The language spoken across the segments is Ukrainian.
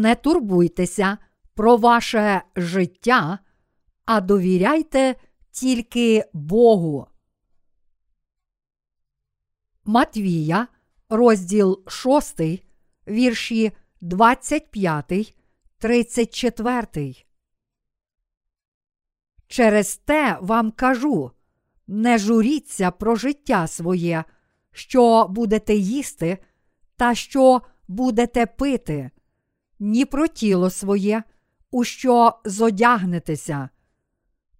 не турбуйтеся про ваше життя, а довіряйте тільки Богу. Матвія, розділ 6, вірші 25, 34. Через те вам кажу не журіться про життя своє, що будете їсти, та що будете пити, ні про тіло своє, у що зодягнетеся.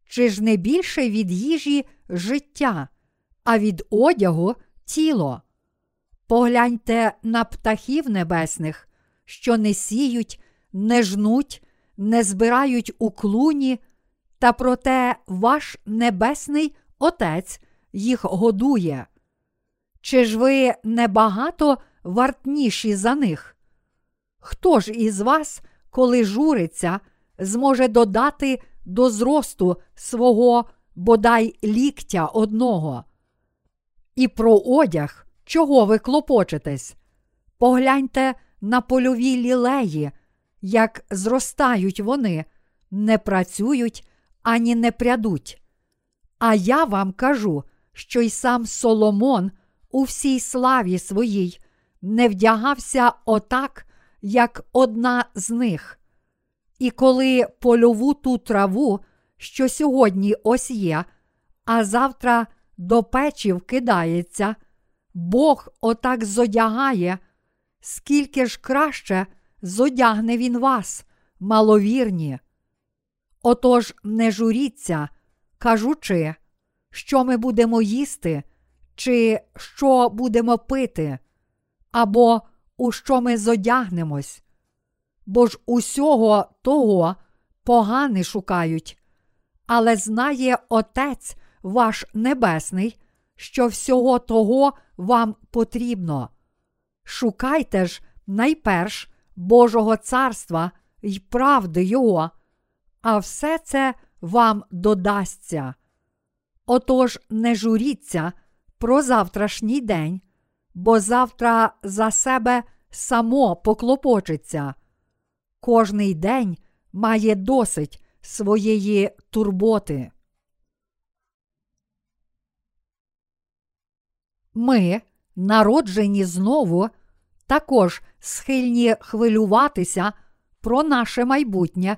Чи ж не більше від їжі життя, а від одягу тіло? Погляньте на птахів небесних, що не сіють, не жнуть, не збирають у клуні, та проте ваш небесний Отець їх годує. Чи ж ви небагато вартніші за них? Хто ж із вас, коли журиться, зможе додати до зросту свого бодай ліктя одного? І про одяг, чого ви клопочетесь? Погляньте на польові лілеї, як зростають вони, не працюють ані не прядуть. А я вам кажу, що й сам Соломон у всій славі своїй не вдягався отак, як одна з них. І коли польову ту траву, що сьогодні ось є, а завтра до печі вкидається, Бог отак зодягає, скільки ж краще зодягне він вас, маловірні. Отож не журіться, кажучи, що ми будемо їсти, чи що будемо пити, або у що ми зодягнемось. Бо ж усього того погани шукають, але знає Отець ваш Небесний, що всього того вам потрібно. Шукайте ж найперш Божого царства й правди Його, а все це вам додасться. Отож, не журіться про завтрашній день, бо завтра за себе само поклопочеться. Кожний день має досить своєї турботи. Ми, народжені знову, також схильні хвилюватися про наше майбутнє,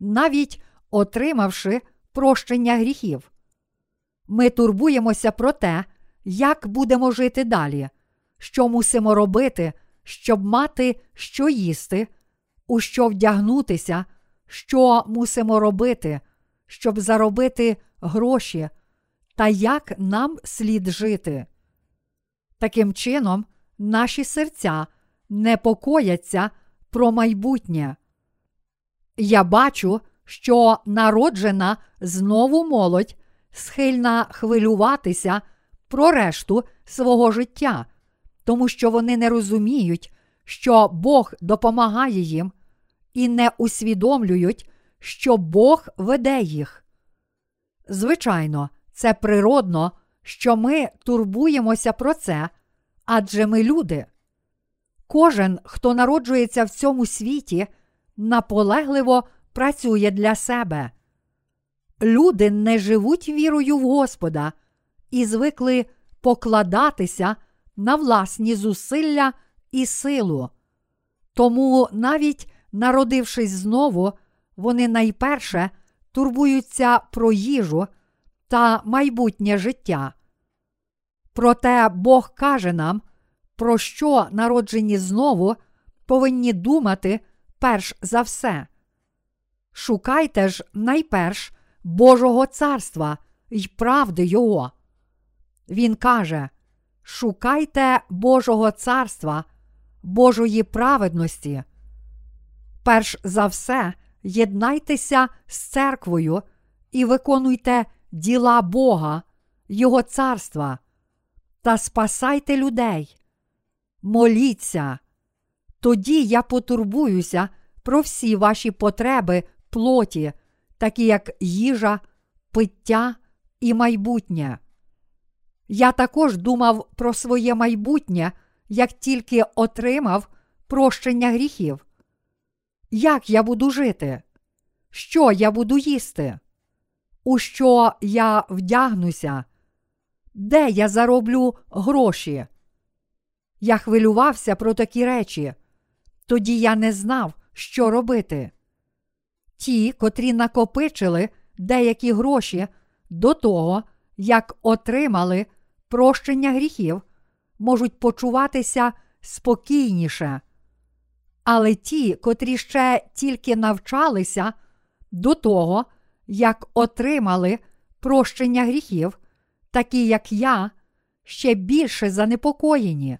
навіть отримавши прощення гріхів. Ми турбуємося про те, як будемо жити далі, що мусимо робити, щоб мати що їсти, у що вдягнутися, що мусимо робити, щоб заробити гроші, та як нам слід жити. Таким чином, наші серця непокояться про майбутнє. Я бачу, що народжена знову молодь схильна хвилюватися про решту свого життя, тому що вони не розуміють, що Бог допомагає їм, і не усвідомлюють, що Бог веде їх. Звичайно, це природно, що ми турбуємося про це, адже ми люди. Кожен, хто народжується в цьому світі, наполегливо працює для себе. Люди не живуть вірою в Господа і звикли покладатися на власні зусилля і силу. Тому, навіть народившись знову, вони найперше турбуються про їжу та майбутнє життя. Проте Бог каже нам, про що народжені знову повинні думати перш за все. Шукайте ж найперш Божого царства й правди Його. Він каже: Шукайте Божого царства, Божої праведності. Перш за все, єднайтеся з церквою і виконуйте діла Бога, Його царства та спасайте людей. Моліться. Тоді я потурбуюся про всі ваші потреби плоті, такі як їжа, пиття і майбутнє. Я також думав про своє майбутнє, як тільки отримав прощення гріхів. Як я буду жити? Що я буду їсти? У що я вдягнуся? Де я зароблю гроші? Я хвилювався про такі речі. Тоді я не знав, що робити. Ті, котрі накопичили деякі гроші до того, як отримали прощення гріхів, можуть почуватися спокійніше. Але ті, котрі ще тільки навчалися до того, як отримали прощення гріхів, такі як я, ще більше занепокоєні.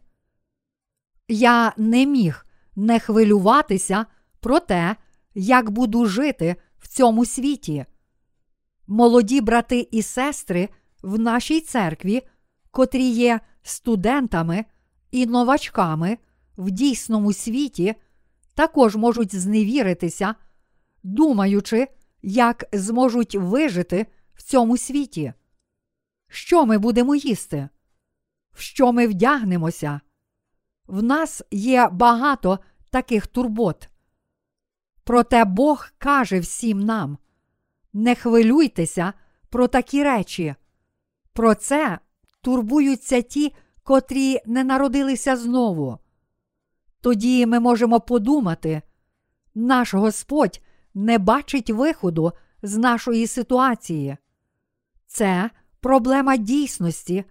Я не міг не хвилюватися про те, як буду жити в цьому світі. Молоді брати і сестри в нашій церкві, котрі є студентами і новачками в дійсному світі, також можуть зневіритися, думаючи, як зможуть вижити в цьому світі. Що ми будемо їсти? В що ми вдягнемося? В нас є багато таких турбот. Проте Бог каже всім нам: не хвилюйтеся про такі речі. Про це турбуються ті, котрі не народилися знову. Тоді ми можемо подумати, наш Господь не бачить виходу з нашої ситуації. Це проблема дійсності.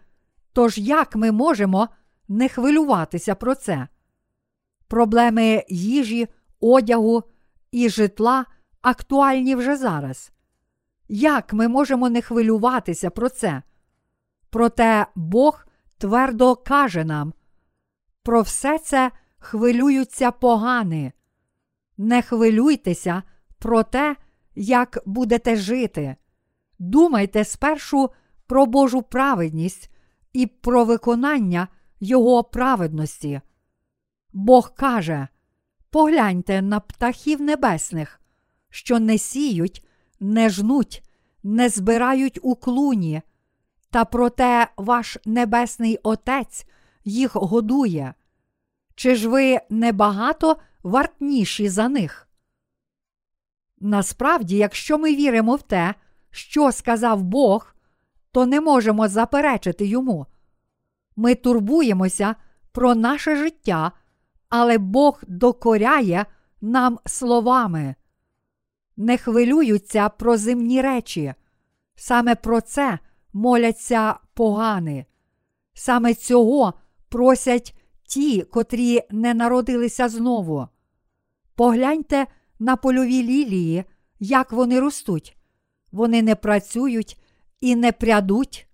Тож як ми можемо не хвилюватися про це? Проблеми їжі, одягу і житла актуальні вже зараз. Як ми можемо не хвилюватися про це? Проте Бог твердо каже нам: про все це хвилюються погани. Не хвилюйтеся про те, як будете жити. Думайте спершу про Божу праведність і про виконання Його праведності. Бог каже: погляньте на птахів небесних, що не сіють, не жнуть, не збирають у клуні, та проте ваш небесний Отець їх годує. Чи ж ви небагато вартніші за них? Насправді, якщо ми віримо в те, що сказав Бог, то не можемо заперечити йому. Ми турбуємося про наше життя, але Бог докоряє нам словами. Не хвилюються про земні речі. Саме про це моляться погани. Саме цього просять ті, котрі не народилися знову. Погляньте на польові лілії, як вони ростуть. Вони не працюють і не прядуть.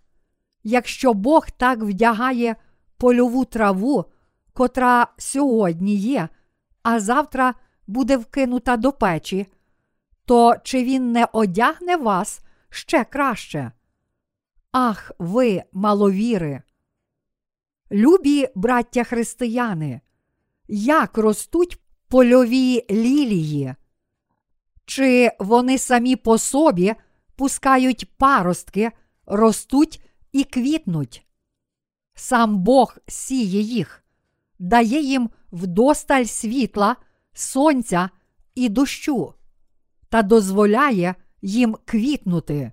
Якщо Бог так вдягає польову траву, котра сьогодні є, а завтра буде вкинута до печі, то чи він не одягне вас ще краще? Ах, ви, маловіри! Любі браття християни, як ростуть польові лілії? Чи вони самі по собі пускають паростки, ростуть і квітнуть? Сам Бог сіє їх, дає їм вдосталь світла, сонця і дощу та дозволяє їм квітнути.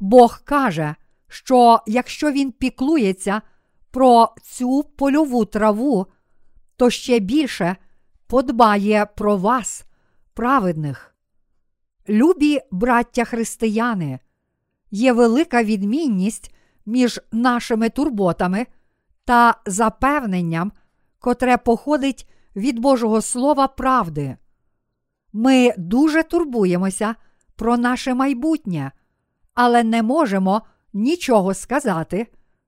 Бог каже, що якщо він піклується про цю польову траву, то ще більше подбає про вас, праведних. Любі браття християни, є велика відмінність між нашими турботами та запевненням, котре походить від Божого Слова правди. Ми дуже турбуємося про наше майбутнє, але не можемо нічого сказати,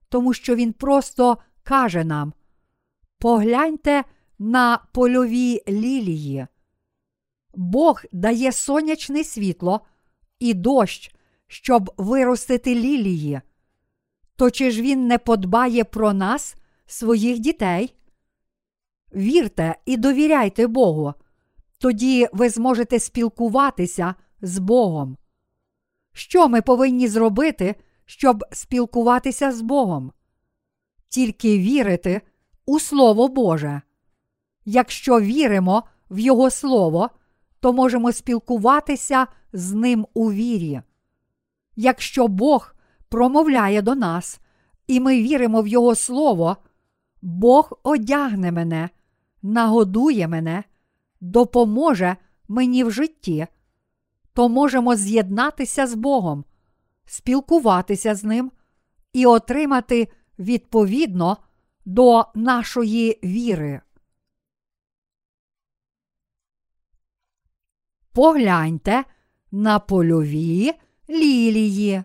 тому що Він просто каже нам: погляньте на польові лілії. Бог дає сонячне світло і дощ, щоб виростити лілії. То чи ж він не подбає про нас, своїх дітей? Вірте і довіряйте Богу, тоді ви зможете спілкуватися з Богом. Що ми повинні зробити, щоб спілкуватися з Богом? Тільки вірити у Слово Боже. Якщо віримо в Його Слово, то можемо спілкуватися з Ним у вірі. Якщо Бог промовляє до нас, і ми віримо в Його Слово, Бог одягне мене, нагодує мене, допоможе мені в житті, то можемо з'єднатися з Богом, спілкуватися з Ним і отримати відповідно до нашої віри. Погляньте на польові лілії.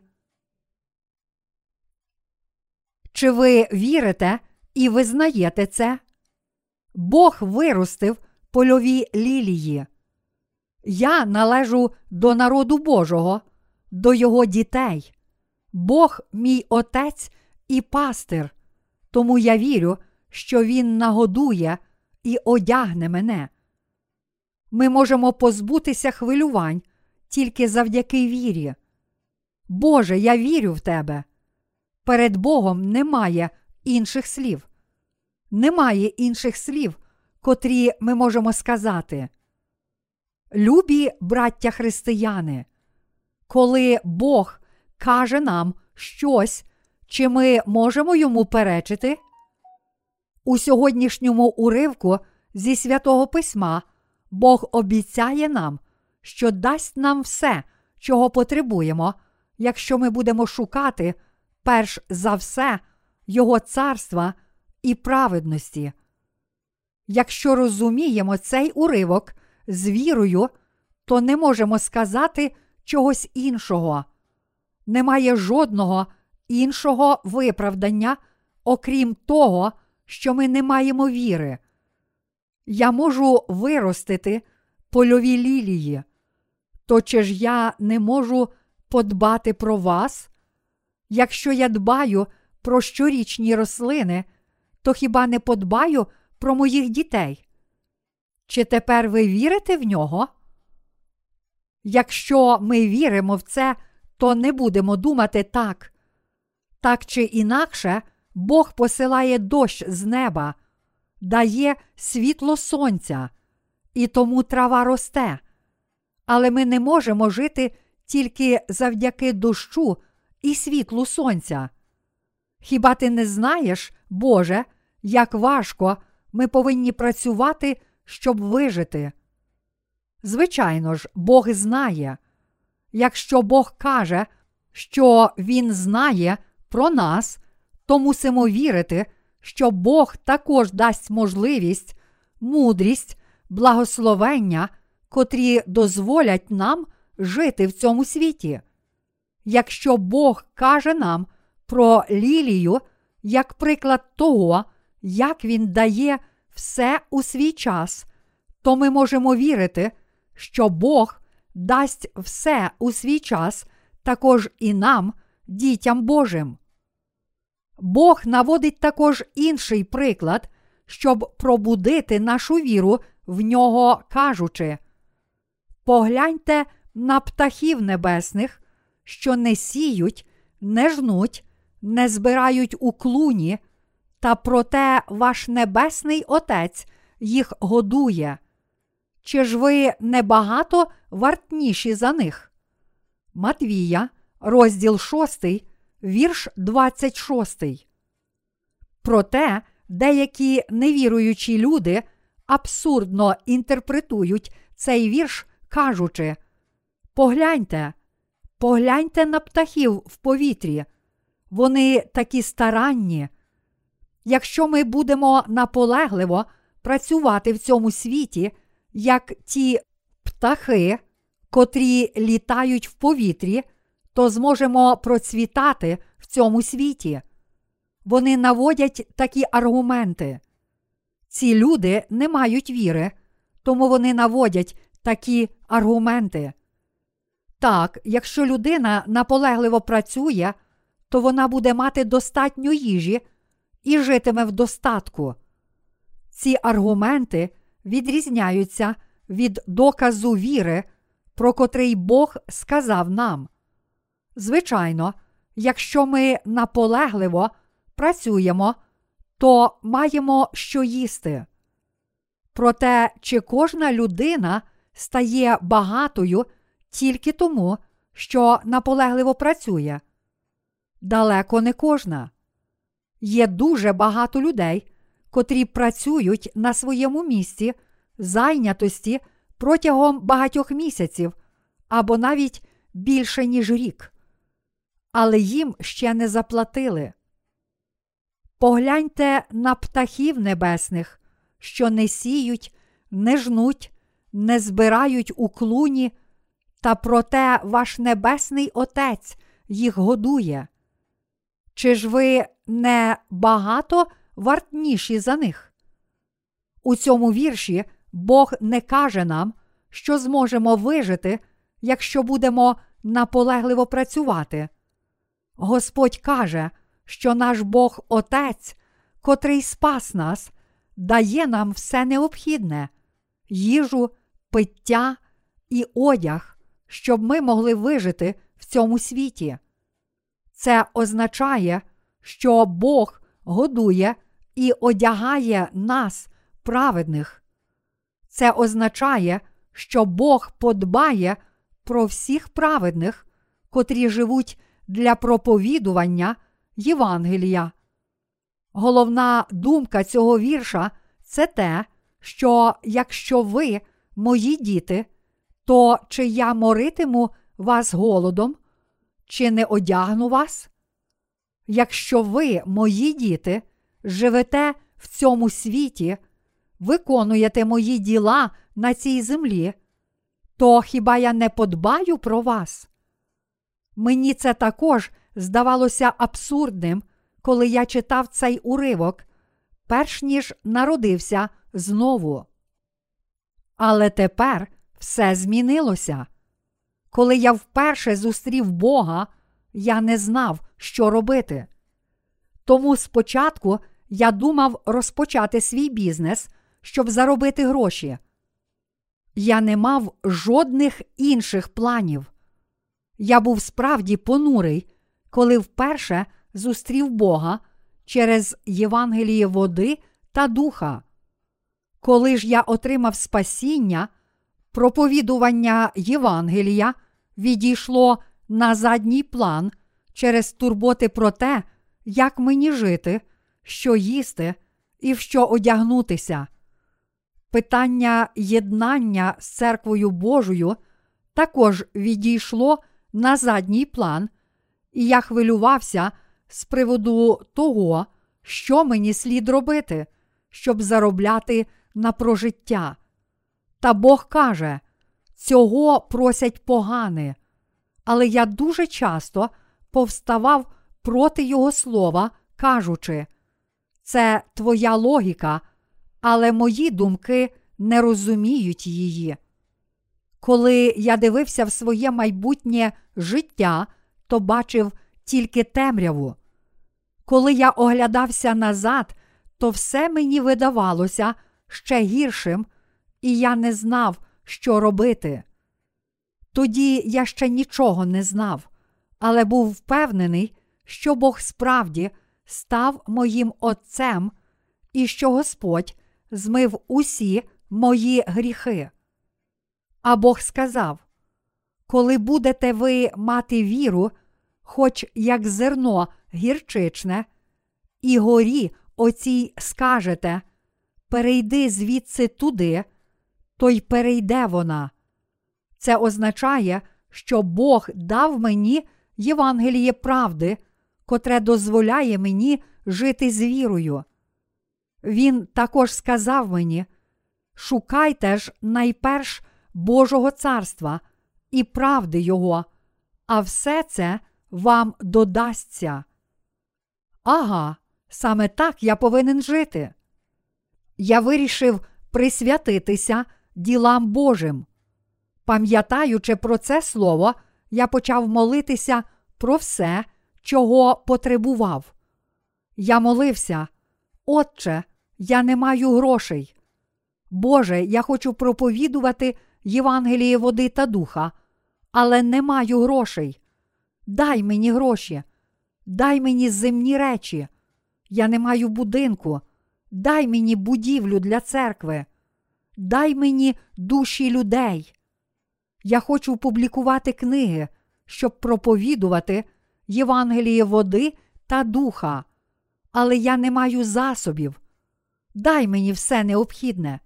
Чи ви вірите і визнаєте це? Бог виростив польові лілії. Я належу до народу Божого, до його дітей. Бог мій отець і пастир, тому я вірю, що Він нагодує і одягне мене. Ми можемо позбутися хвилювань тільки завдяки вірі. Боже, я вірю в Тебе. Перед Богом немає інших слів. Немає інших слів, котрі ми можемо сказати. Любі браття християни, коли Бог каже нам щось, чи ми можемо йому перечити? У сьогоднішньому уривку зі святого письма Бог обіцяє нам, що дасть нам все, чого потребуємо, якщо ми будемо шукати перш за все Його царства і праведності. Якщо розуміємо цей уривок з вірою, то не можемо сказати чогось іншого. Немає жодного іншого виправдання, окрім того, що ми не маємо віри. Я можу виростити польові лілії, то чи ж я не можу подбати про вас? Якщо я дбаю про щорічні рослини, то хіба не подбаю про моїх дітей? Чи тепер ви вірите в нього? Якщо ми віримо в це, то не будемо думати так. Так чи інакше, Бог посилає дощ з неба, дає світло сонця, і тому трава росте. Але ми не можемо жити тільки завдяки дощу і світлу сонця. Хіба ти не знаєш, Боже, як важко ми повинні працювати, щоб вижити? Звичайно ж, Бог знає. Якщо Бог каже, що Він знає про нас, то мусимо вірити, що Бог також дасть можливість, мудрість, благословення, котрі дозволять нам жити в цьому світі. Якщо Бог каже нам про лілію як приклад того, як Він дає все у свій час, то ми можемо вірити, що Бог дасть все у свій час також і нам, дітям Божим. Бог наводить також інший приклад, щоб пробудити нашу віру в нього, кажучи: Погляньте на птахів небесних, що не сіють, не жнуть, не збирають у клуні, та проте ваш небесний Отець їх годує. Чи ж ви небагато вартніші за них? Матвія, розділ 6, вірш 26. Проте деякі невіруючі люди абсурдно інтерпретують цей вірш, кажучи: Погляньте, погляньте на птахів в повітрі, вони такі старанні. Якщо ми будемо наполегливо працювати в цьому світі, як ті птахи, котрі літають в повітрі, то зможемо процвітати в цьому світі. Вони наводять такі аргументи. Ці люди не мають віри, тому вони наводять такі аргументи. Так, якщо людина наполегливо працює, то вона буде мати достатньо їжі і житиме в достатку. Ці аргументи відрізняються від доказу віри, про котрий Бог сказав нам. Звичайно, якщо ми наполегливо працюємо, то маємо що їсти. Проте, чи кожна людина стає багатою тільки тому, що наполегливо працює? Далеко не кожна. Є дуже багато людей, котрі працюють на своєму місці, зайнятості протягом багатьох місяців або навіть більше, ніж рік. Але їм ще не заплатили. Погляньте на птахів небесних, що не сіють, не жнуть, не збирають у клуні, та проте ваш Небесний Отець їх годує. Чи ж ви не багато вартніші за них? У цьому вірші Бог не каже нам, що зможемо вижити, якщо будемо наполегливо працювати. Господь каже, що наш Бог Отець, котрий спас нас, дає нам все необхідне їжу, пиття і одяг, щоб ми могли вижити в цьому світі. Це означає, що Бог годує і одягає нас, праведних. Це означає, що Бог подбає про всіх праведних, котрі живуть для проповідування Євангелія. Головна думка цього вірша це те, що якщо ви, мої діти, то чи я моритиму вас голодом, чи не одягну вас? Якщо ви, мої діти, живете в цьому світі, виконуєте мої діла на цій землі, то хіба я не подбаю про вас? Мені це також здавалося абсурдним, коли я читав цей уривок, перш ніж народився знову. Але тепер все змінилося. Коли я вперше зустрів Бога, я не знав, що робити. Тому спочатку я думав розпочати свій бізнес, щоб заробити гроші. Я не мав жодних інших планів. Я був справді понурий, коли вперше зустрів Бога через Євангеліє води та духа. Коли ж я отримав спасіння, проповідування Євангелія відійшло на задній план через турботи про те, як мені жити, що їсти і в що одягнутися. Питання єднання з церквою Божою також відійшло на задній план, і я хвилювався з приводу того, що мені слід робити, щоб заробляти на прожиття. Та Бог каже, цього просять погани, але я дуже часто повставав проти Його слова, кажучи, це твоя логіка, але мої думки не розуміють її. Коли я дивився в своє майбутнє життя, то бачив тільки темряву. Коли я оглядався назад, то все мені видавалося ще гіршим, і я не знав, що робити. Тоді я ще нічого не знав, але був впевнений, що Бог справді став моїм Отцем і що Господь змив усі мої гріхи. А Бог сказав: Коли будете ви мати віру, хоч як зерно гірчичне, і горі оцій скажете, перейди звідси туди, то й перейде вона. Це означає, що Бог дав мені Євангеліє правди, котре дозволяє мені жити з вірою. Він також сказав мені: шукайте ж найперш Божого царства і правди Його, а все це вам додасться. Ага, саме так я повинен жити. Я вирішив присвятитися ділам Божим. Пам'ятаючи про це слово, я почав молитися про все, чого потребував. Я молився, Отче, я не маю грошей. Боже, я хочу проповідувати Євангеліє води та духа, але не маю грошей. Дай мені гроші, дай мені земні речі. Я не маю будинку, дай мені будівлю для церкви. Дай мені душі людей. Я хочу публікувати книги, щоб проповідувати Євангеліє води та духа, але я не маю засобів. Дай мені все необхідне.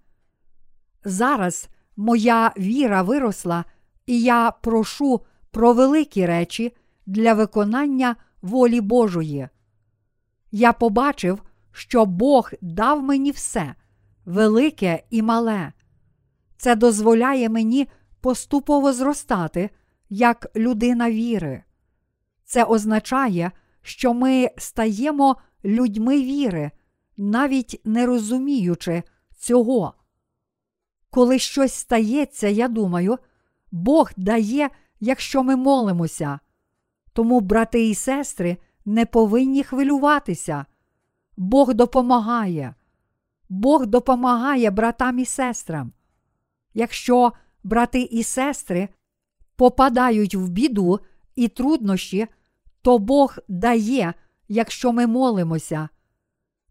Зараз моя віра виросла, і я прошу про великі речі для виконання волі Божої. Я побачив, що Бог дав мені все велике і мале. Це дозволяє мені поступово зростати як людина віри. Це означає, що ми стаємо людьми віри, навіть не розуміючи цього. Коли щось стається, я думаю, Бог дає, якщо ми молимося. Тому, брати і сестри, не повинні хвилюватися. Бог допомагає. Бог допомагає братам і сестрам. Якщо брати і сестри попадають в біду і труднощі, то Бог дає, якщо ми молимося.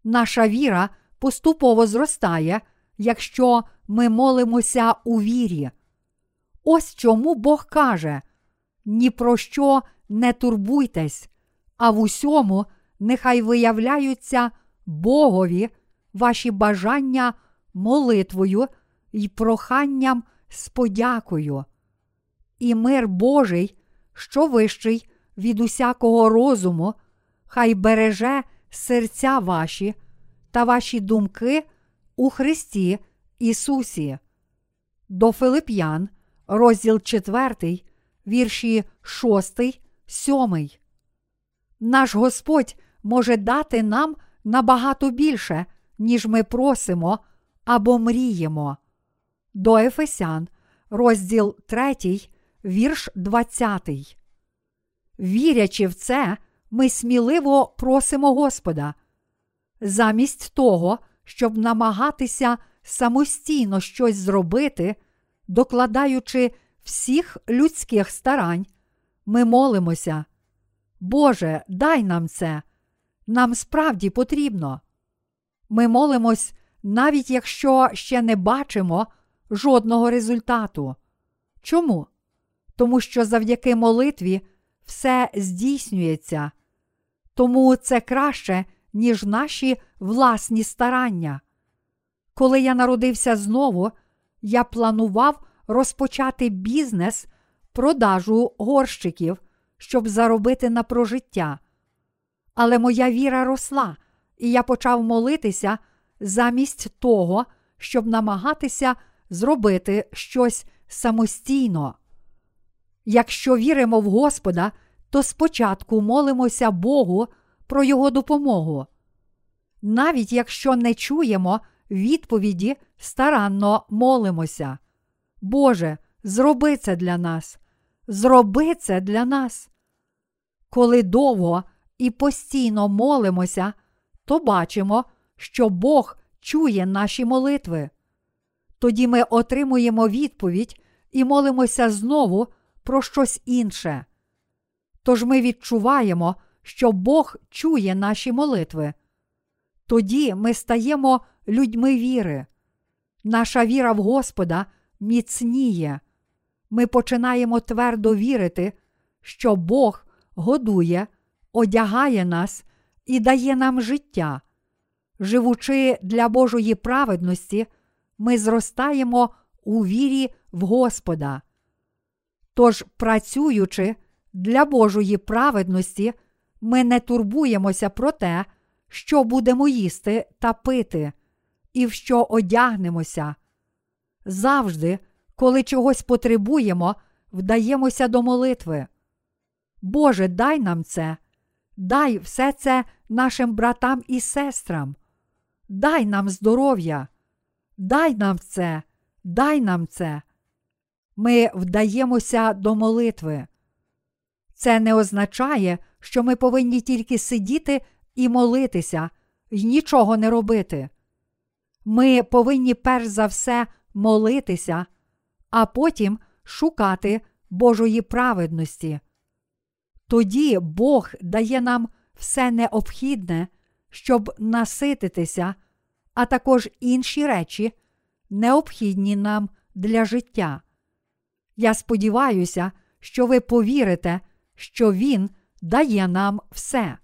Наша віра поступово зростає, якщо ми молимося у вірі. Ось чому Бог каже: ні про що не турбуйтесь, а в усьому нехай виявляються Богові ваші бажання молитвою і проханням з подякою. І мир Божий, що вищий від усякого розуму, хай береже серця ваші та ваші думки у Христі Ісусі. До Филип'ян, розділ 4, вірші 6, 7. Наш Господь може дати нам набагато більше, ніж ми просимо або мріємо. До Ефесян, розділ 3, вірш 20. Вірячи в це, ми сміливо просимо Господа. Замість того, щоб намагатися самостійно щось зробити, докладаючи всіх людських старань, ми молимося. Боже, дай нам це. Нам справді потрібно. Ми молимось, навіть якщо ще не бачимо жодного результату. Чому? Тому що завдяки молитві все здійснюється. Тому це краще, ніж наші власні старання. Коли я народився знову, я планував розпочати бізнес продажу горщиків, щоб заробити на прожиття. Але моя віра росла, і я почав молитися замість того, щоб намагатися зробити щось самостійно. Якщо віримо в Господа, то спочатку молимося Богу про Його допомогу. Навіть якщо не чуємо відповіді, старанно молимося. Боже, зроби це для нас, зроби це для нас. Коли довго і постійно молимося, то бачимо, що Бог чує наші молитви. Тоді ми отримуємо відповідь і молимося знову про щось інше. Тож ми відчуваємо, що Бог чує наші молитви. Тоді ми стаємо людьми віри. Наша віра в Господа міцніє. Ми починаємо твердо вірити, що Бог годує, одягає нас і дає нам життя. Живучи для Божої праведності, ми зростаємо у вірі в Господа. Тож, працюючи для Божої праведності, ми не турбуємося про те, що будемо їсти та пити, і в що одягнемося. Завжди, коли чогось потребуємо, вдаємося до молитви. Боже, дай нам це, дай все це нашим братам і сестрам, дай нам здоров'я, дай нам це, дай нам це. Ми вдаємося до молитви. Це не означає, що ми повинні тільки сидіти і молитися, і нічого не робити. Ми повинні перш за все молитися, а потім шукати Божої праведності. Тоді Бог дає нам все необхідне, щоб насититися, а також інші речі, необхідні нам для життя. Я сподіваюся, що ви повірите, що Він дає нам все.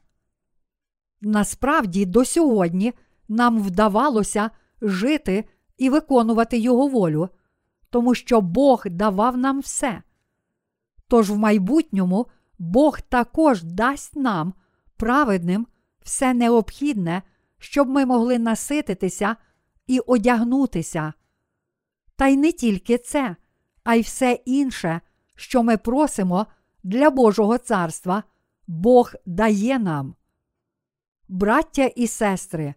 Насправді, до сьогодні нам вдавалося жити і виконувати Його волю, тому що Бог давав нам все. Тож в майбутньому Бог також дасть нам, праведним, все необхідне, щоб ми могли насититися і одягнутися. Та й не тільки це, а й все інше, що ми просимо для Божого царства, Бог дає нам. Браття і сестри,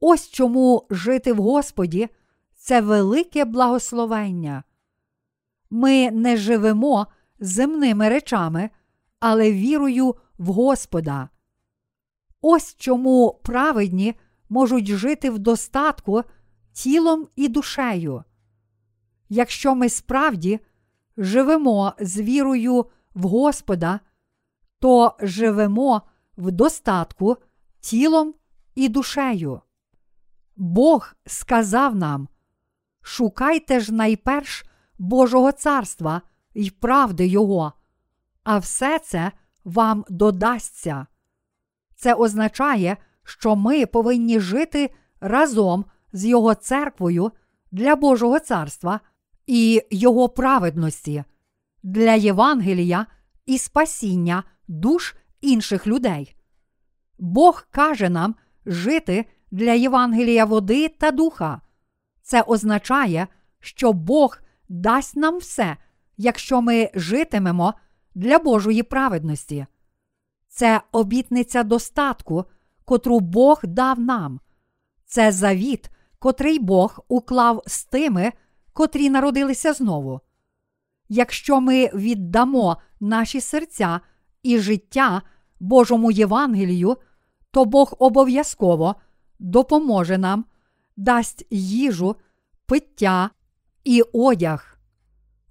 ось чому жити в Господі це велике благословення. Ми не живемо земними речами, але вірою в Господа. Ось чому праведні можуть жити в достатку тілом і душею. Якщо ми справді живемо з вірою в Господа, то живемо в достатку тілом і душею. Бог сказав нам: шукайте ж найперш Божого царства і правди Його, а все це вам додасться. Це означає, що ми повинні жити разом з Його церквою для Божого царства і Його праведності, для Євангелія і спасіння душ інших людей. Бог каже нам жити для Євангелія води та духа. Це означає, що Бог дасть нам все, якщо ми житимемо для Божої праведності. Це обітниця достатку, котру Бог дав нам. Це завіт, котрий Бог уклав з тими, котрі народилися знову. Якщо ми віддамо наші серця і життя Божому Євангелію, то Бог обов'язково допоможе нам, дасть їжу, пиття і одяг.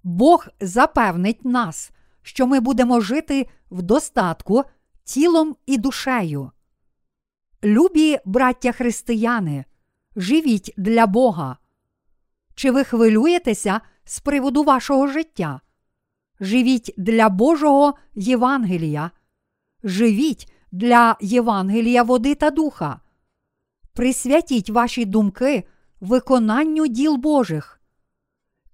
Бог запевнить нас, що ми будемо жити в достатку тілом і душею. Любі браття християни, живіть для Бога. Чи ви хвилюєтеся з приводу вашого життя? Живіть для Божого Євангелія, живіть для Євангелія води та духа. Присвятіть ваші думки виконанню діл Божих.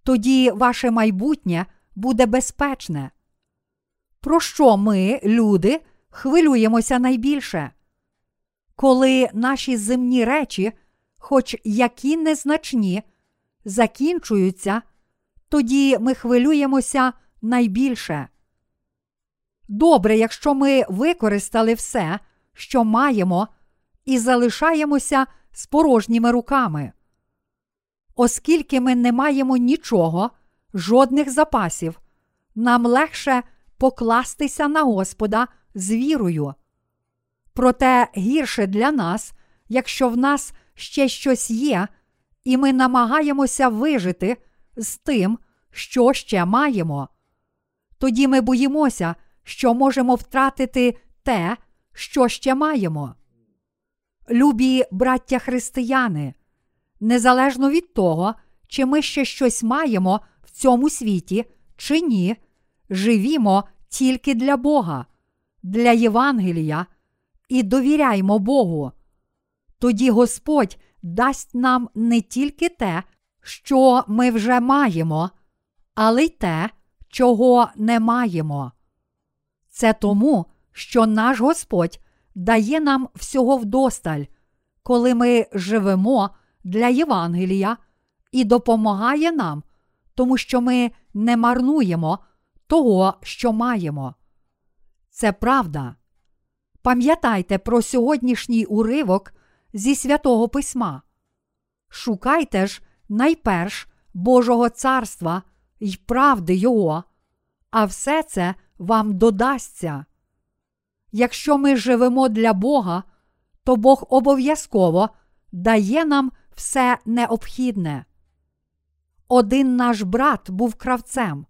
Тоді ваше майбутнє буде безпечне. Про що ми, люди, хвилюємося найбільше? Коли наші земні речі, хоч які незначні, закінчуються, тоді ми хвилюємося найбільше. Добре, якщо ми використали все, що маємо, і залишаємося з порожніми руками. Оскільки ми не маємо нічого, жодних запасів, нам легше покластися на Господа з вірою. Проте гірше для нас, якщо в нас ще щось є, і ми намагаємося вижити з тим, що ще маємо. Тоді ми боїмося, що можемо втратити те, що ще маємо. Любі браття християни, незалежно від того, чи ми ще щось маємо в цьому світі, чи ні, живімо тільки для Бога, для Євангелія і довіряймо Богу. Тоді Господь дасть нам не тільки те, що ми вже маємо, але й те, чого не маємо. Це тому, що наш Господь дає нам всього вдосталь, коли ми живемо для Євангелія і допомагає нам, тому що ми не марнуємо того, що маємо. Це правда. Пам'ятайте про сьогоднішній уривок зі святого Письма. Шукайте ж найперш Божого царства й правди Його, а все це вам додасться. Якщо ми живемо для Бога, то Бог обов'язково дає нам все необхідне. Один наш брат був кравцем.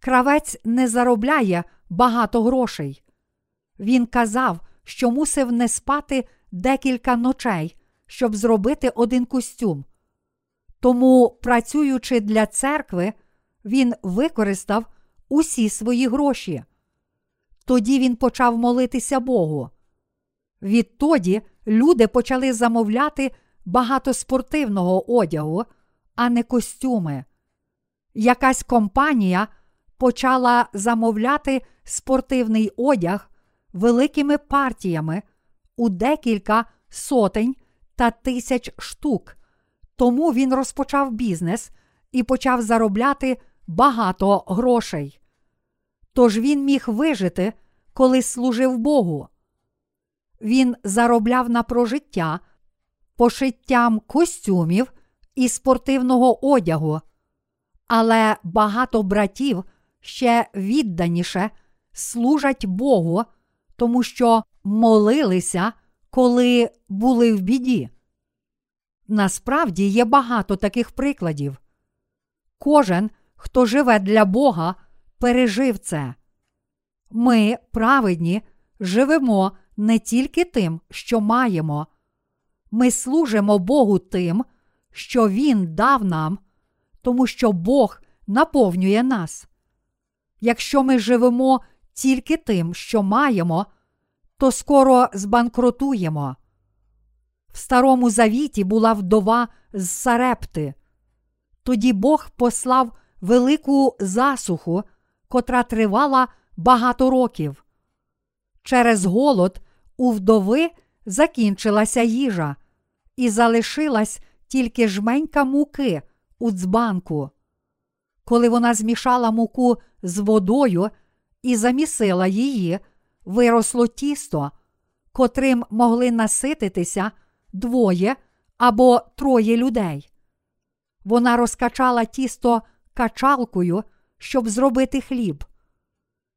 Кравець не заробляє багато грошей. Він казав, що мусив не спати декілька ночей, щоб зробити один костюм. Тому, працюючи для церкви, він використав усі свої гроші. Тоді він почав молитися Богу. Відтоді люди почали замовляти багато спортивного одягу, а не костюми. Якась компанія почала замовляти спортивний одяг великими партіями у декілька сотень та тисяч штук. Тому він розпочав бізнес і почав заробляти багато грошей. Тож він міг вижити, коли служив Богу. Він заробляв на прожиття пошиттям костюмів і спортивного одягу, але багато братів ще відданіше служать Богу, тому що молилися, коли були в біді. Насправді є багато таких прикладів. Кожен, хто живе для Бога, пережив це. Ми, праведні, живемо не тільки тим, що маємо, ми служимо Богу тим, що Він дав нам, тому що Бог наповнює нас. Якщо ми живемо тільки тим, що маємо, то скоро збанкрутуємо. В Старому Завіті була вдова з Сарепти. Тоді Бог послав велику засуху, котра тривала багато років. Через голод у вдови закінчилася їжа, і залишилась тільки жменька муки у дзбанку. Коли вона змішала муку з водою і замісила її, виросло тісто, котрим могли насититися двоє або троє людей. Вона розкачала тісто качалкою, щоб зробити хліб.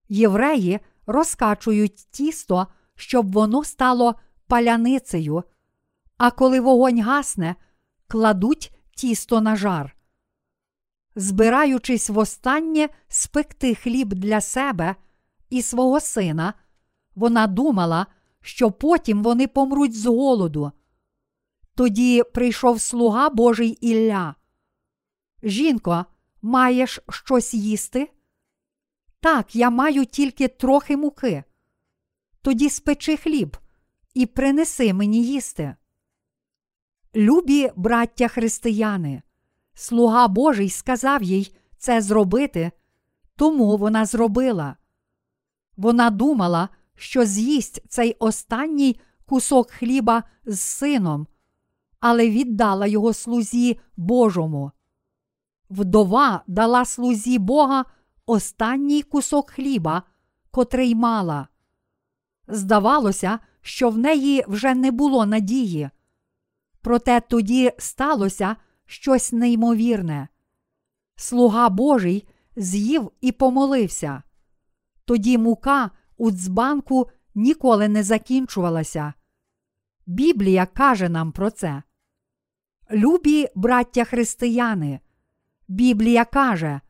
Євреї розкачують тісто, щоб воно стало паляницею, а коли вогонь гасне, кладуть тісто на жар. Збираючись востаннє спекти хліб для себе і свого сина, вона думала, що потім вони помруть з голоду. Тоді прийшов слуга Божий Ілля. Жінко, маєш щось їсти? Так, я маю тільки трохи муки. Тоді спечи хліб і принеси мені їсти. Любі браття християни, слуга Божий сказав їй це зробити, тому вона зробила. Вона думала, що з'їсть цей останній кусок хліба з сином, але віддала його слузі Божому. Вдова дала слузі Бога останній кусок хліба, котрий мала. Здавалося, що в неї вже не було надії. Проте тоді сталося щось неймовірне. Слуга Божий з'їв і помолився. Тоді мука у дзбанку ніколи не закінчувалася. Біблія каже нам про це. Любі браття християни, Біблія каже: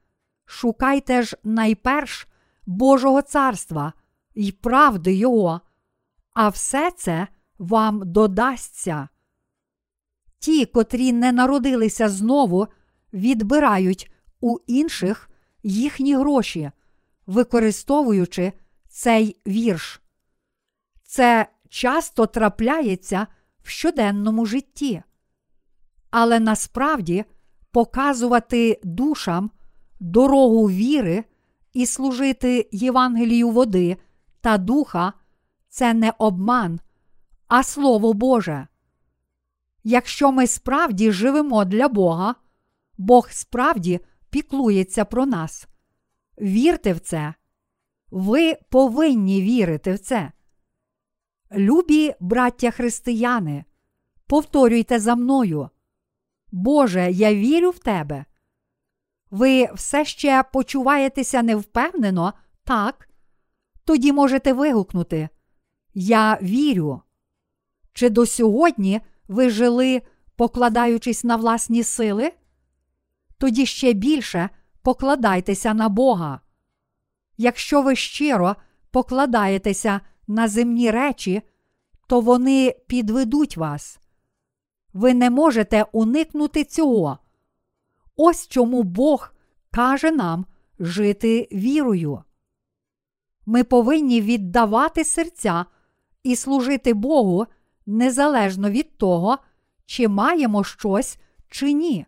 Шукайте ж найперш Божого царства і правди Його, а все це вам додасться. Ті, котрі не народилися знову, відбирають у інших їхні гроші, використовуючи цей вірш. Це часто трапляється в щоденному житті. Але насправді показувати душам дорогу віри і служити Євангелію води та духа це не обман, а Слово Боже. Якщо ми справді живемо для Бога, Бог справді піклується про нас. Вірте в це. Ви повинні вірити в це. Любі браття християни, повторюйте за мною. Боже, я вірю в тебе. Ви все ще почуваєтеся невпевнено, так? Тоді можете вигукнути Я вірю. Чи до сьогодні ви жили, покладаючись на власні сили? Тоді ще більше покладайтеся на Бога. Якщо ви щиро покладаєтеся на земні речі, то вони підведуть вас. Ви не можете уникнути цього, Ось чому Бог каже нам жити вірою. Ми повинні віддавати серця і служити Богу незалежно від того, чи маємо щось чи ні.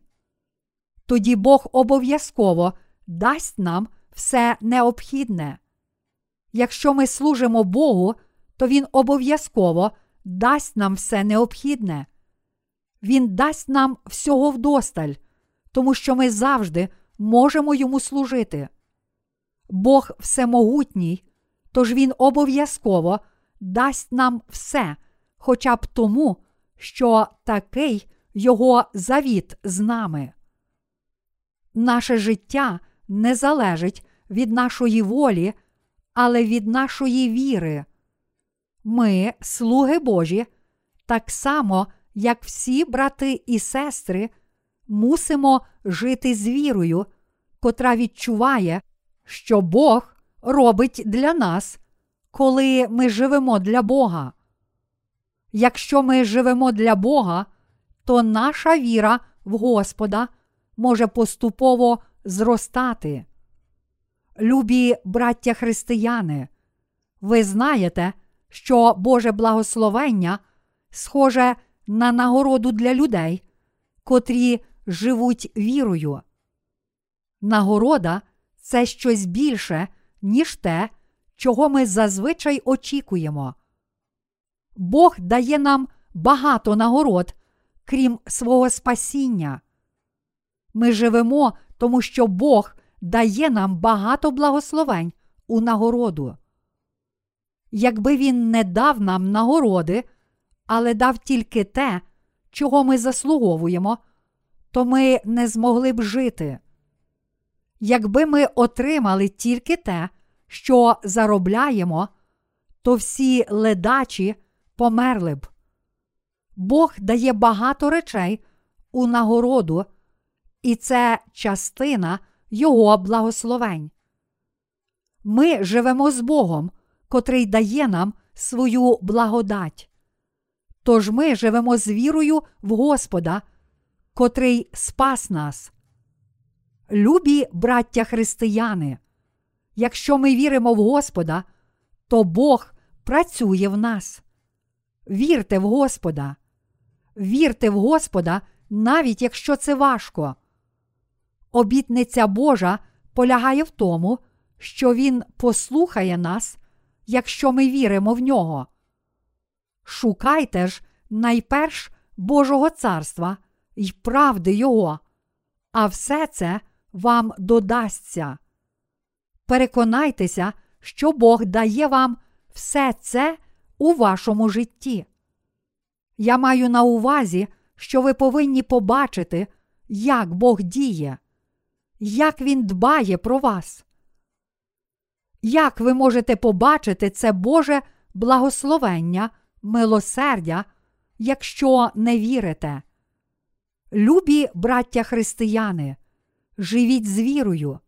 Тоді Бог обов'язково дасть нам все необхідне. Якщо ми служимо Богу, то Він обов'язково дасть нам все необхідне. Він дасть нам всього вдосталь, тому що ми завжди можемо йому служити. Бог всемогутній, тож Він обов'язково дасть нам все, хоча б тому, що такий Його завіт з нами. Наше життя не залежить від нашої волі, але від нашої віри. Ми, слуги Божі, так само, як всі брати і сестри, мусимо жити з вірою, котра відчуває, що Бог робить для нас, коли ми живемо для Бога. Якщо ми живемо для Бога, то наша віра в Господа може поступово зростати. Любі браття християни, ви знаєте, що Боже благословення схоже на нагороду для людей, котрі живуть вірою. Нагорода це щось більше, ніж те, чого ми зазвичай очікуємо. Бог дає нам багато нагород, крім свого спасіння. Ми живемо, тому що Бог дає нам багато благословень у нагороду. Якби Він не дав нам нагороди, але дав тільки те, чого ми заслуговуємо, то ми не змогли б жити. Якби ми отримали тільки те, що заробляємо, то всі ледачі померли б. Бог дає багато речей у нагороду, і це частина Його благословень. Ми живемо з Богом, котрий дає нам свою благодать. Тож ми живемо з вірою в Господа, котрий спас нас. Любі браття християни, якщо ми віримо в Господа, то Бог працює в нас. Вірте в Господа, вірте в Господа, навіть якщо це важко. Обітниця Божа полягає в тому, що Він послухає нас, якщо ми віримо в нього. Шукайте ж найперш Божого царства й правди Його, а все це вам додасться. Переконайтеся, що Бог дає вам все це у вашому житті. Я маю на увазі, що ви повинні побачити, як Бог діє, як Він дбає про вас. Як ви можете побачити це Боже благословення, милосердя, якщо не вірите? Любі браття християни, живіть з вірою.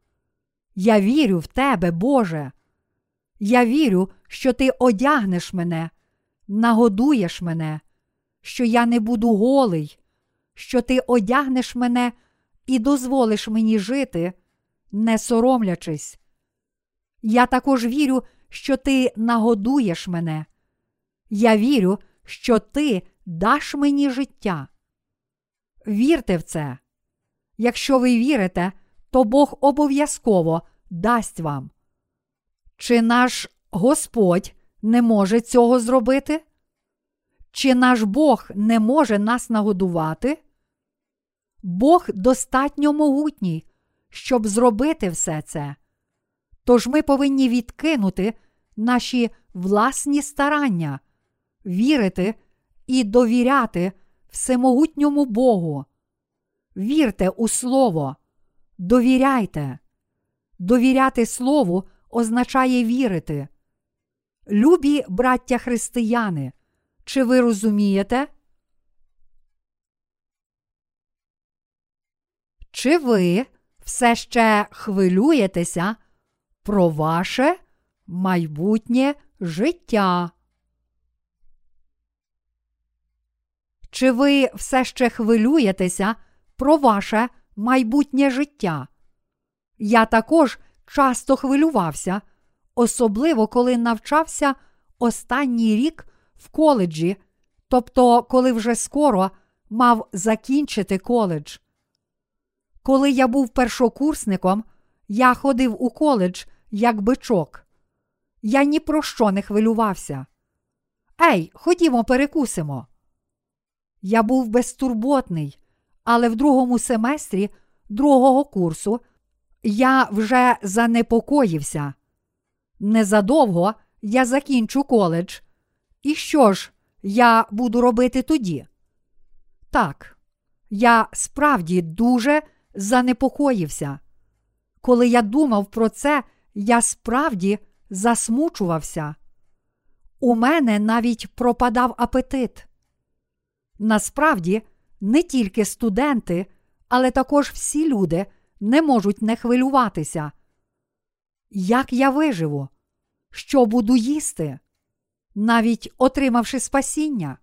Я вірю в тебе, Боже. Я вірю, що Ти одягнеш мене, нагодуєш мене, що я не буду голий, що Ти одягнеш мене і дозволиш мені жити, не соромлячись. Я також вірю, що ти нагодуєш мене. Я вірю, що ти даш мені життя. Вірте в це. Якщо ви вірите, то Бог обов'язково дасть вам. Чи наш Господь не може цього зробити? Чи наш Бог не може нас нагодувати? Бог достатньо могутній, щоб зробити все це. Тож ми повинні відкинути наші власні старання, вірити і довіряти всемогутньому Богу. Вірте у Слово, довіряйте. Довіряти Слову означає вірити. Любі браття християни, чи ви розумієте? Чи ви все ще хвилюєтеся про ваше майбутнє життя? Чи ви все ще хвилюєтеся про ваше майбутнє життя. Я також часто хвилювався, особливо коли навчався останній рік в коледжі, тобто коли вже скоро мав закінчити коледж. Коли я був першокурсником, я ходив у коледж як бичок. Я ні про що не хвилювався. Ей, ходімо, перекусимо. Я був безтурботний, але в другому семестрі другого курсу я вже занепокоївся. Незадовго я закінчу коледж. І що ж я буду робити тоді? Так, я справді дуже занепокоївся. Коли я думав про це, я справді засмучувався. У мене навіть пропадав апетит. Насправді, не тільки студенти, але також всі люди не можуть не хвилюватися. Як я виживу? Що буду їсти? Навіть отримавши спасіння.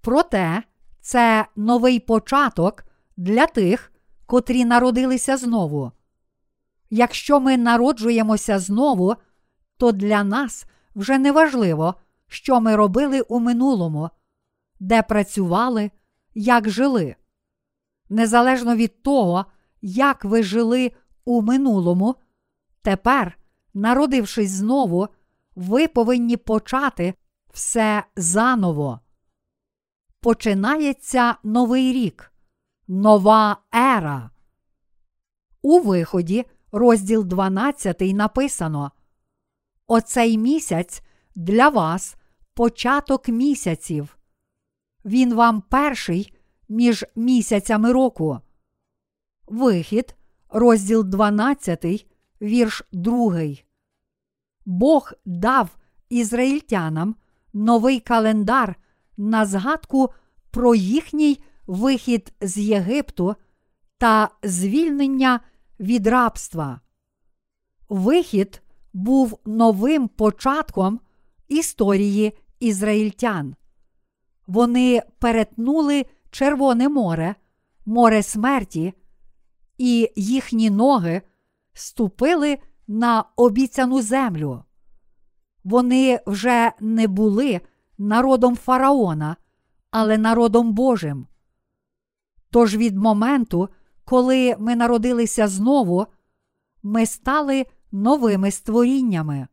Проте це новий початок для тих, котрі народилися знову. Якщо ми народжуємося знову, то для нас вже не важливо, що ми робили у минулому, де працювали, як жили. Незалежно від того, як ви жили у минулому, тепер, народившись знову, ви повинні почати все заново. Починається новий рік, нова ера. У виході, розділ 12 написано: Оцей місяць для вас початок місяців. Він вам перший між місяцями року. Вихід, розділ 12, вірш 2. Бог дав ізраїльтянам новий календар на згадку про їхній вихід з Єгипту та звільнення від рабства. Вихід був новим початком історії ізраїльтян. Вони перетнули Червоне море, море смерті, і їхні ноги ступили на обіцяну землю. Вони вже не були народом фараона, але народом Божим. Тож від моменту, коли ми народилися знову, ми стали новими створіннями.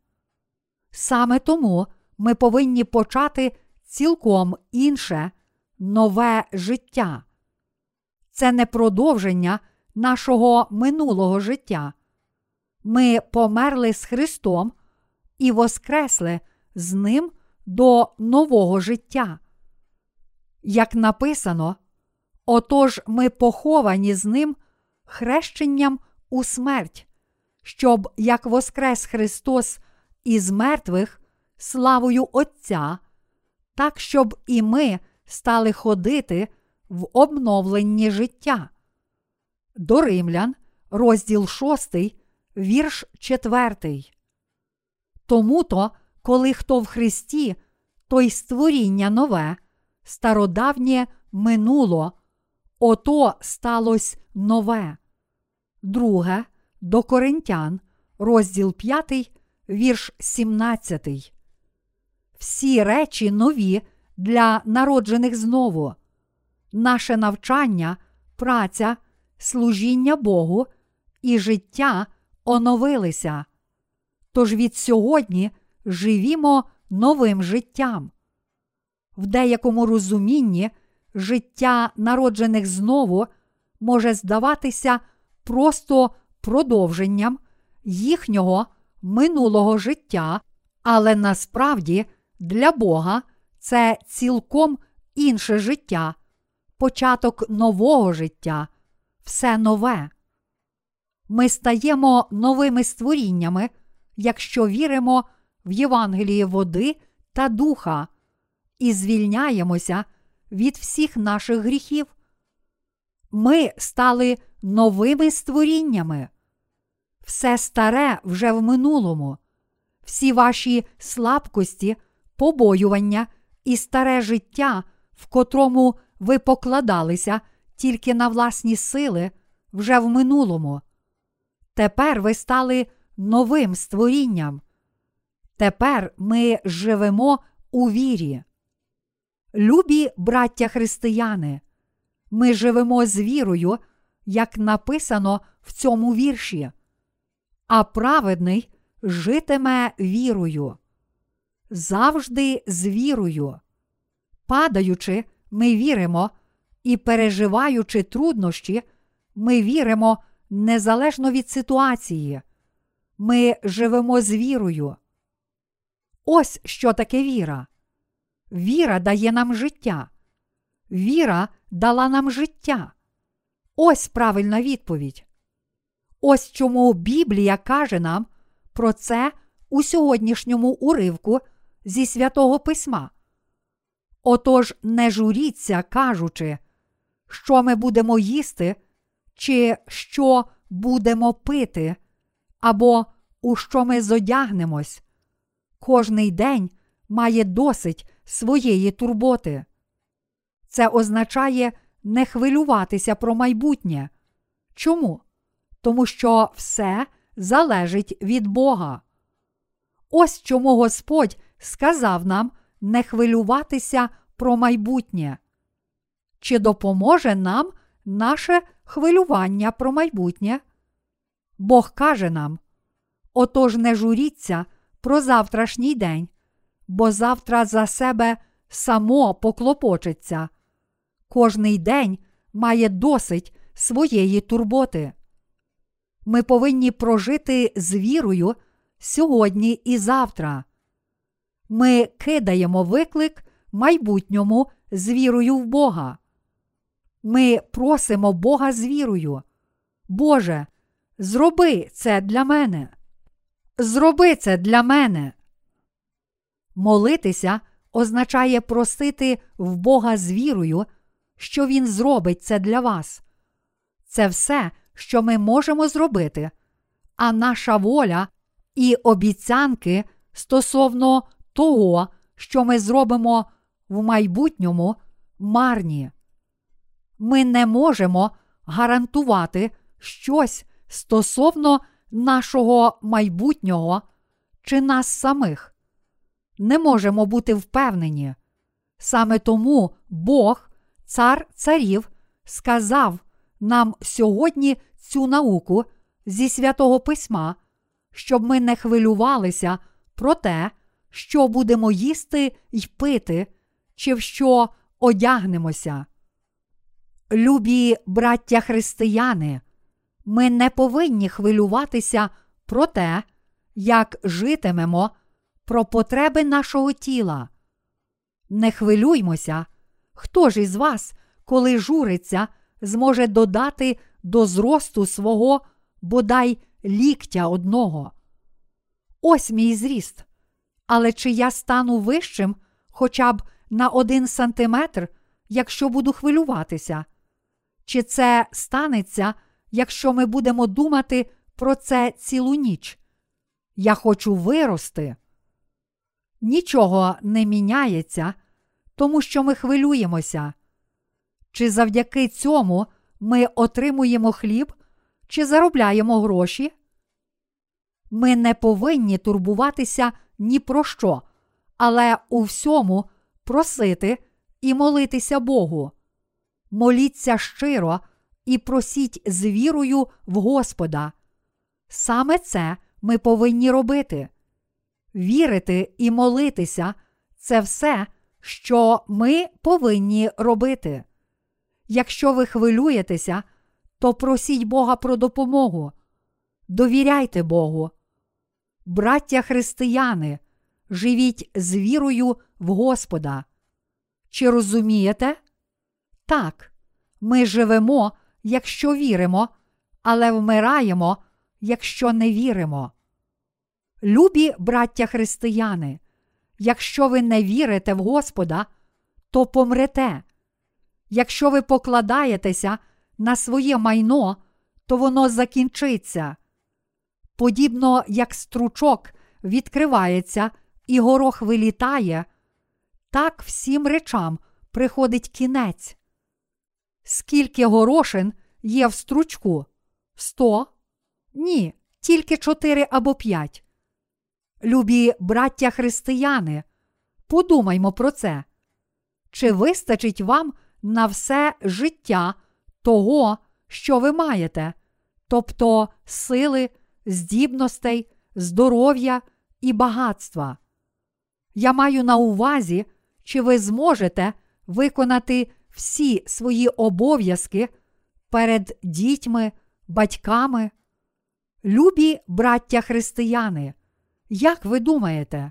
Саме тому ми повинні почати цілком інше, нове життя. Це не продовження нашого минулого життя. Ми померли з Христом і воскресли з Ним до нового життя. Як написано, отож ми поховані з Ним хрещенням у смерть, щоб як воскрес Христос із мертвих славою Отця, так щоб і ми стали ходити в обновленні життя. До Римлян, розділ 6, вірш 4. Тому то, коли хто в Христі, то й створіння нове, стародавнє минуло, ото сталось нове. Друге до Коринтян, розділ 5, вірш 17. Всі речі нові для народжених знову. Наше навчання, праця, служіння Богу і життя оновилися. Тож від сьогодні живімо новим життям. В деякому розумінні життя народжених знову може здаватися просто продовженням їхнього минулого життя, але насправді для Бога це цілком інше життя, початок нового життя, все нове. Ми стаємо новими створіннями, якщо віримо в Євангеліє води та духа і звільняємося від всіх наших гріхів. Ми стали новими створіннями. Все старе вже в минулому, всі ваші слабкості, побоювання і старе життя, в котрому ви покладалися тільки на власні сили вже в минулому. Тепер ви стали новим створінням. Тепер ми живемо у вірі. Любі браття християни, ми живемо з вірою, як написано в цьому вірші, а праведний житиме вірою. Завжди з вірою. Падаючи, ми віримо і переживаючи труднощі, ми віримо незалежно від ситуації. Ми живемо з вірою. Ось що таке віра. Віра дає нам життя. Віра дала нам життя. Ось правильна відповідь. Ось чому Біблія каже нам про це у сьогоднішньому уривку зі святого письма. Отож, не журіться, кажучи, що ми будемо їсти, чи що будемо пити, або у що ми зодягнемось. Кожний день має досить своєї турботи. Це означає не хвилюватися про майбутнє. Чому? Тому що все залежить від Бога. Ось чому Господь сказав нам не хвилюватися про майбутнє. Чи допоможе нам наше хвилювання про майбутнє? Бог каже нам: отож не журіться про завтрашній день, бо завтра за себе само поклопочеться. Кожний день має досить своєї турботи. Ми повинні прожити з вірою сьогодні і завтра. Ми кидаємо виклик майбутньому з вірою в Бога. Ми просимо Бога з вірою. Боже, зроби це для мене. Зроби це для мене. Молитися означає просити в Бога з вірою, що Він зробить це для вас. Це все, що ми можемо зробити, а наша воля і обіцянки стосовно того, що ми зробимо в майбутньому, марні. Ми не можемо гарантувати щось стосовно нашого майбутнього чи нас самих. Не можемо бути впевнені. Саме тому Бог, цар царів, сказав нам сьогодні цю науку зі святого письма, щоб ми не хвилювалися про те, що будемо їсти й пити, чи в що одягнемося. Любі браття християни, ми не повинні хвилюватися про те, як житимемо, про потреби нашого тіла. Не хвилюймося, хто ж із вас, коли журиться, зможе додати до зросту свого бодай ліктя одного. Ось мій зріст. Але чи я стану вищим хоча б на один сантиметр, якщо буду хвилюватися? Чи це станеться, якщо ми будемо думати про це цілу ніч? Я хочу вирости. Нічого не міняється, тому що ми хвилюємося. Чи завдяки цьому ми отримуємо хліб, чи заробляємо гроші? Ми не повинні турбуватися ні про що, але у всьому просити і молитися Богу. Моліться щиро і просіть з вірою в Господа. Саме це ми повинні робити. Вірити і молитися це все, що ми повинні робити. Якщо ви хвилюєтеся, то просіть Бога про допомогу. Довіряйте Богу. Браття християни, живіть з вірою в Господа. Чи розумієте? Так, ми живемо, якщо віримо, але вмираємо, якщо не віримо. Любі браття християни, якщо ви не вірите в Господа, то помрете. Якщо ви покладаєтеся на своє майно, то воно закінчиться. Подібно як стручок відкривається і горох вилітає, так всім речам приходить кінець. Скільки горошин є в стручку? Сто? Ні, тільки чотири або п'ять. Любі браття християни, подумаймо про це. Чи вистачить вам на все життя того, що ви маєте, тобто сили, здібностей, здоров'я і багатства? Я маю на увазі, чи ви зможете виконати всі свої обов'язки перед дітьми, батьками. Любі браття християни, як ви думаєте?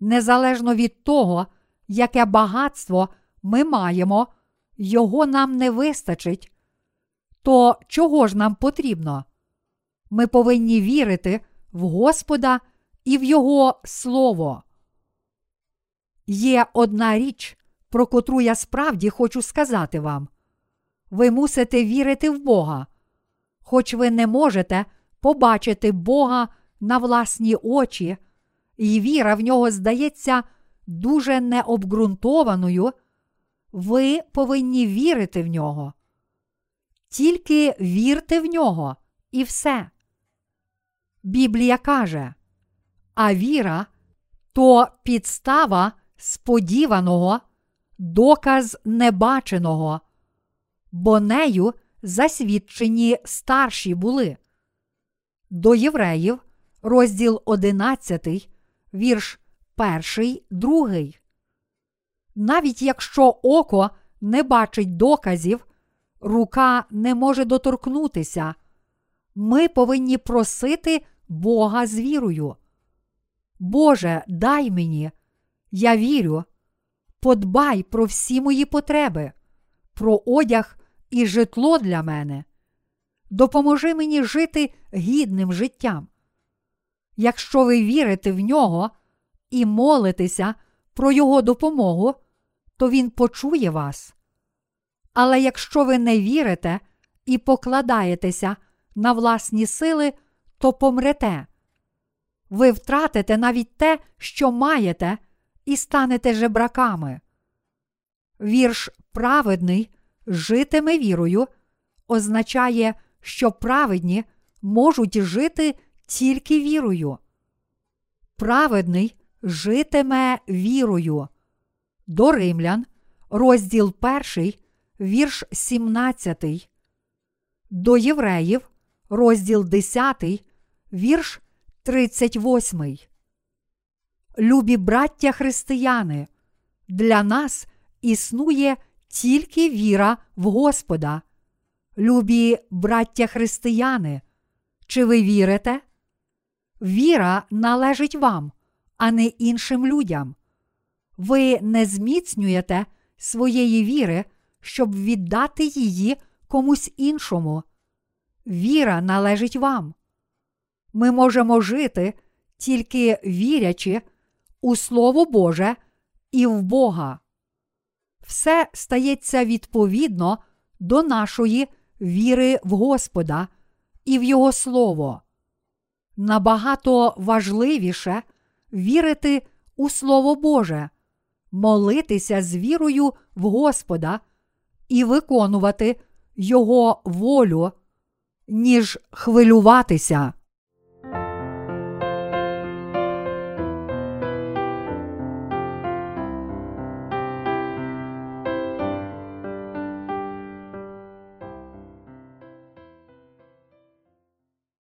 Незалежно від того, яке багатство ми маємо, його нам не вистачить, то чого ж нам потрібно? Ми повинні вірити в Господа і в Його Слово. Є одна річ, про котру я справді хочу сказати вам. Ви мусите вірити в Бога, хоч ви не можете побачити Бога на власні очі, і віра в нього здається дуже необґрунтованою, ви повинні вірити в нього. Тільки вірте в нього і все. Біблія каже, а віра то підстава сподіваного, доказ небаченого, бо нею засвідчені старші були. До євреїв, розділ 11, вірш 1, 2. Навіть якщо око не бачить доказів, рука не може доторкнутися, ми повинні просити Бога з вірою. Боже, дай мені, я вірю, подбай про всі мої потреби, про одяг і житло для мене. Допоможи мені жити гідним життям. Якщо ви вірите в нього і молитеся про Його допомогу, то Він почує вас. Але якщо ви не вірите і покладаєтеся на власні сили, то помрете. Ви втратите навіть те, що маєте, і станете жебраками. Вірш праведний житиме вірою означає, що праведні можуть жити тільки вірою. Праведний житиме вірою. До римлян, розділ 1, вірш 17. До євреїв, розділ 10, вірш 38. Любі браття християни, для нас існує тільки віра в Господа. Любі браття християни, чи ви вірите? Віра належить вам, а не іншим людям. Ви не зміцнюєте своєї віри, щоб віддати її комусь іншому. Віра належить вам. Ми можемо жити, тільки вірячи у Слово Боже і в Бога. Все стається відповідно до нашої віри в Господа і в Його Слово. Набагато важливіше вірити у Слово Боже, молитися з вірою в Господа і виконувати Його волю, ніж хвилюватися.